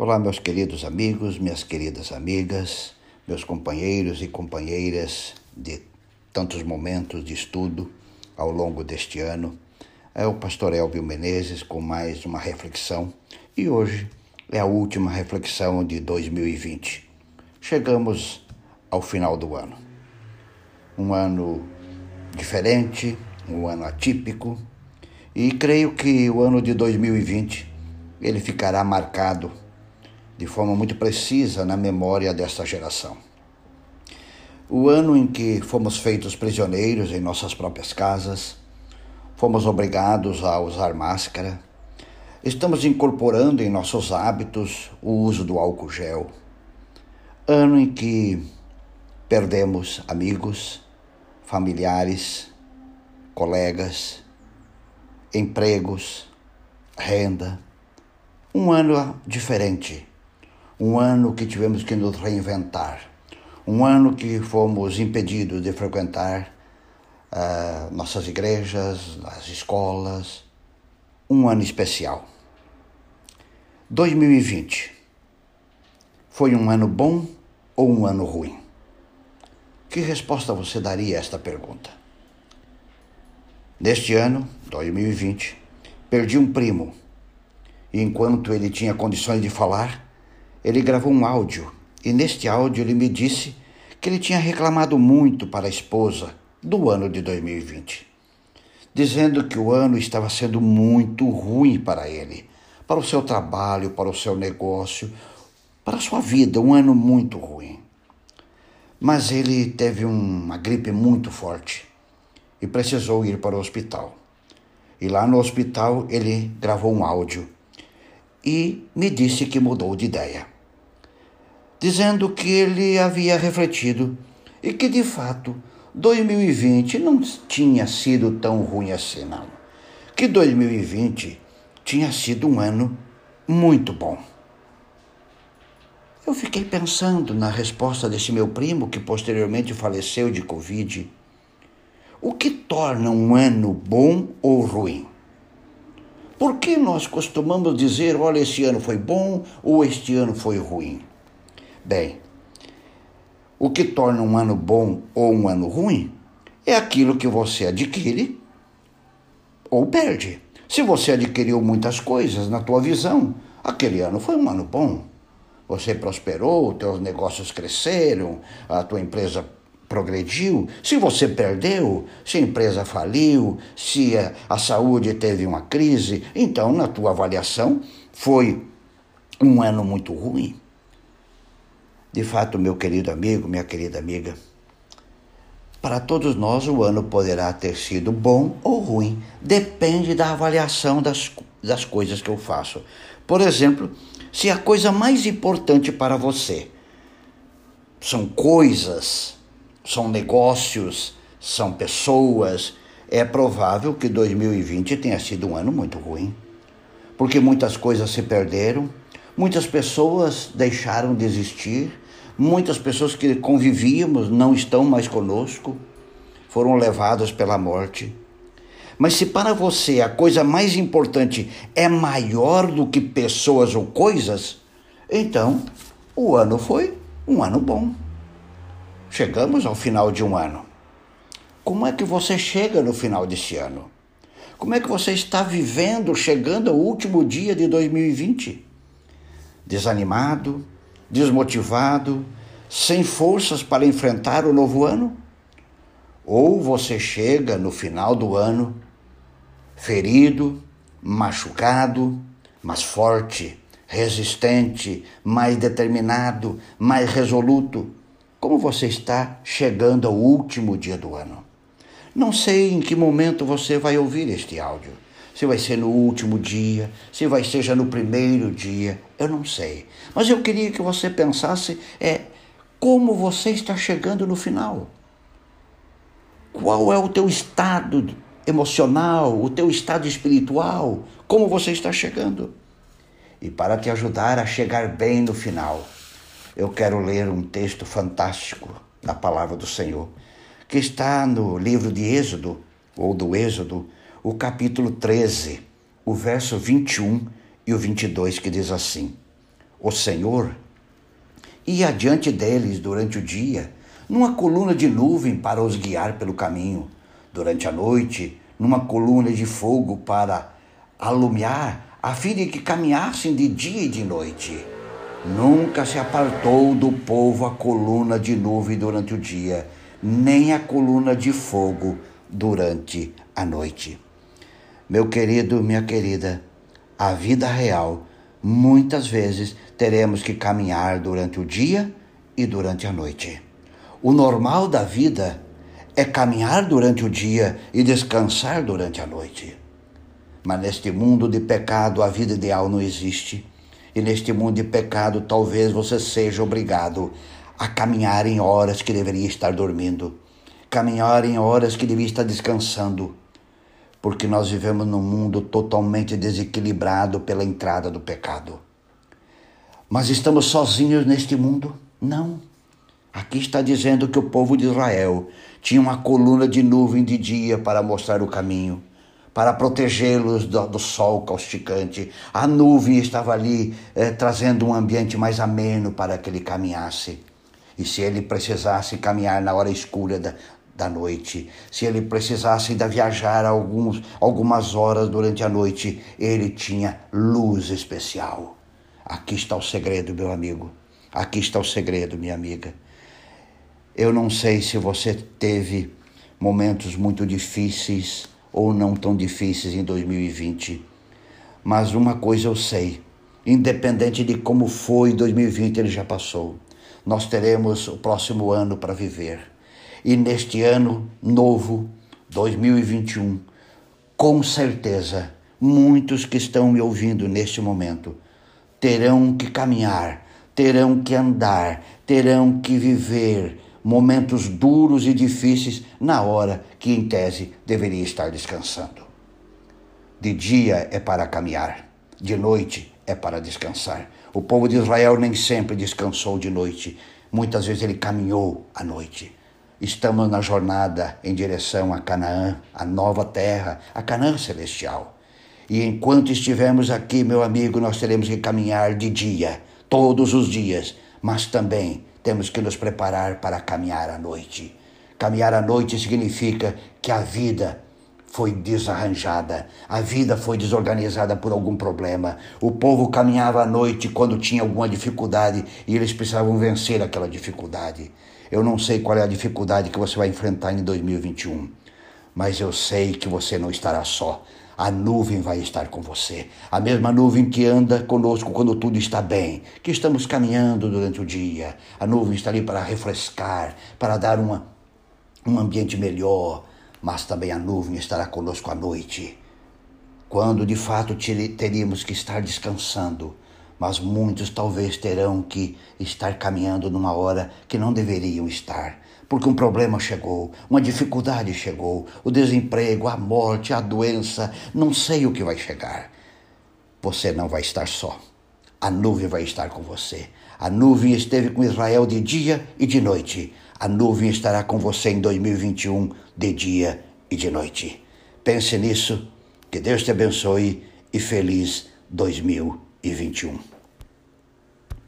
Olá, meus queridos amigos, minhas queridas amigas, meus companheiros e companheiras de tantos momentos de estudo ao longo deste ano. É o pastor Elvio Menezes com mais uma reflexão e hoje é a última reflexão de 2020. Chegamos ao final do ano. Um ano diferente, um ano atípico e creio que o ano de 2020 ele ficará marcado de forma muito precisa na memória desta geração. O ano em que fomos feitos prisioneiros em nossas próprias casas, fomos obrigados a usar máscara, estamos incorporando em nossos hábitos o uso do álcool gel. Ano em que perdemos amigos, familiares, colegas, empregos, renda. Um ano diferente um ano que tivemos que nos reinventar, um ano que fomos impedidos de frequentar uh, nossas igrejas, as escolas, um ano especial. 2020 foi um ano bom ou um ano ruim? Que resposta você daria a esta pergunta? Neste ano, 2020, perdi um primo e enquanto ele tinha condições de falar, ele gravou um áudio e neste áudio ele me disse que ele tinha reclamado muito para a esposa do ano de 2020, dizendo que o ano estava sendo muito ruim para ele, para o seu trabalho, para o seu negócio, para a sua vida, um ano muito ruim. Mas ele teve uma gripe muito forte e precisou ir para o hospital. E lá no hospital ele gravou um áudio e me disse que mudou de ideia, dizendo que ele havia refletido e que de fato 2020 não tinha sido tão ruim assim, não. Que 2020 tinha sido um ano muito bom. Eu fiquei pensando na resposta desse meu primo, que posteriormente faleceu de Covid. O que torna um ano bom ou ruim? Por que nós costumamos dizer, olha, esse ano foi bom ou este ano foi ruim? Bem, o que torna um ano bom ou um ano ruim é aquilo que você adquire ou perde. Se você adquiriu muitas coisas na tua visão, aquele ano foi um ano bom. Você prosperou, teus negócios cresceram, a tua empresa progrediu, se você perdeu, se a empresa faliu, se a, a saúde teve uma crise, então na tua avaliação foi um ano muito ruim. De fato, meu querido amigo, minha querida amiga, para todos nós o ano poderá ter sido bom ou ruim, depende da avaliação das, das coisas que eu faço. Por exemplo, se a coisa mais importante para você são coisas são negócios, são pessoas. É provável que 2020 tenha sido um ano muito ruim, porque muitas coisas se perderam, muitas pessoas deixaram de existir, muitas pessoas que convivíamos não estão mais conosco, foram levadas pela morte. Mas se para você a coisa mais importante é maior do que pessoas ou coisas, então o ano foi um ano bom. Chegamos ao final de um ano. Como é que você chega no final desse ano? Como é que você está vivendo, chegando ao último dia de 2020? Desanimado, desmotivado, sem forças para enfrentar o novo ano? Ou você chega no final do ano ferido, machucado, mas forte, resistente, mais determinado, mais resoluto, como você está chegando ao último dia do ano? Não sei em que momento você vai ouvir este áudio. Se vai ser no último dia, se vai ser já no primeiro dia, eu não sei. Mas eu queria que você pensasse é como você está chegando no final. Qual é o teu estado emocional, o teu estado espiritual, como você está chegando? E para te ajudar a chegar bem no final, eu quero ler um texto fantástico da palavra do Senhor, que está no livro de Êxodo, ou do Êxodo, o capítulo 13, o verso 21 e o 22, que diz assim: o Senhor ia adiante deles durante o dia, numa coluna de nuvem para os guiar pelo caminho, durante a noite, numa coluna de fogo para alumiar, a fim de que caminhassem de dia e de noite. Nunca se apartou do povo a coluna de nuvem durante o dia, nem a coluna de fogo durante a noite. Meu querido, minha querida, a vida real, muitas vezes teremos que caminhar durante o dia e durante a noite. O normal da vida é caminhar durante o dia e descansar durante a noite. Mas neste mundo de pecado, a vida ideal não existe. E neste mundo de pecado, talvez você seja obrigado a caminhar em horas que deveria estar dormindo, caminhar em horas que deveria estar descansando, porque nós vivemos num mundo totalmente desequilibrado pela entrada do pecado. Mas estamos sozinhos neste mundo? Não. Aqui está dizendo que o povo de Israel tinha uma coluna de nuvem de dia para mostrar o caminho, para protegê-los do, do, sol causticante. A nuvem estava ali eh, trazendo um ambiente mais ameno para que ele caminhasse. E se ele precisasse caminhar na hora escura da, da noite, se ele precisasse ainda viajar alguns, algumas horas durante a noite, ele tinha luz especial. Aqui está o segredo, meu amigo. Aqui está o segredo, minha amiga. Eu não sei se você teve momentos muito difíceis ou não tão difíceis em 2020, mas uma coisa eu sei: independente de como foi 2020, ele já passou. Nós teremos o próximo ano para viver. E neste ano novo, 2021, com certeza, muitos que estão me ouvindo neste momento terão que caminhar, terão que andar, terão que viver momentos duros e difíceis na hora que, em tese, deveria estar descansando. De dia é para caminhar, de noite é para descansar. O povo de Israel nem sempre descansou de noite, muitas vezes ele caminhou à noite. Estamos na jornada em direção a Canaã, a nova terra, a Canaã celestial. E enquanto estivermos aqui, meu amigo, nós teremos que caminhar de dia, todos os dias, mas também temos que nos preparar para caminhar à noite. Caminhar à noite significa que a vida foi desarranjada, a vida foi desorganizada por algum problema. O povo caminhava à noite quando tinha alguma dificuldade e eles precisavam vencer aquela dificuldade. Eu não sei qual é a dificuldade que você vai enfrentar em 2021, mas eu sei que você não estará só. A nuvem vai estar com você. A mesma nuvem que anda conosco quando tudo está bem, que estamos caminhando durante o dia. A nuvem está ali para refrescar, para dar uma, um ambiente melhor. Mas também a nuvem estará conosco à noite, quando de fato teríamos que estar descansando mas muitos talvez terão que estar caminhando numa hora que não deveriam estar, porque um problema chegou, uma dificuldade chegou, o desemprego, a morte, a doença, não sei o que vai chegar. Você não vai estar só. A nuvem vai estar com você. A nuvem esteve com Israel de dia e de noite. A nuvem estará com você em 2021, de dia e de noite. Pense nisso. Que Deus te abençoe e feliz 2021 e 21.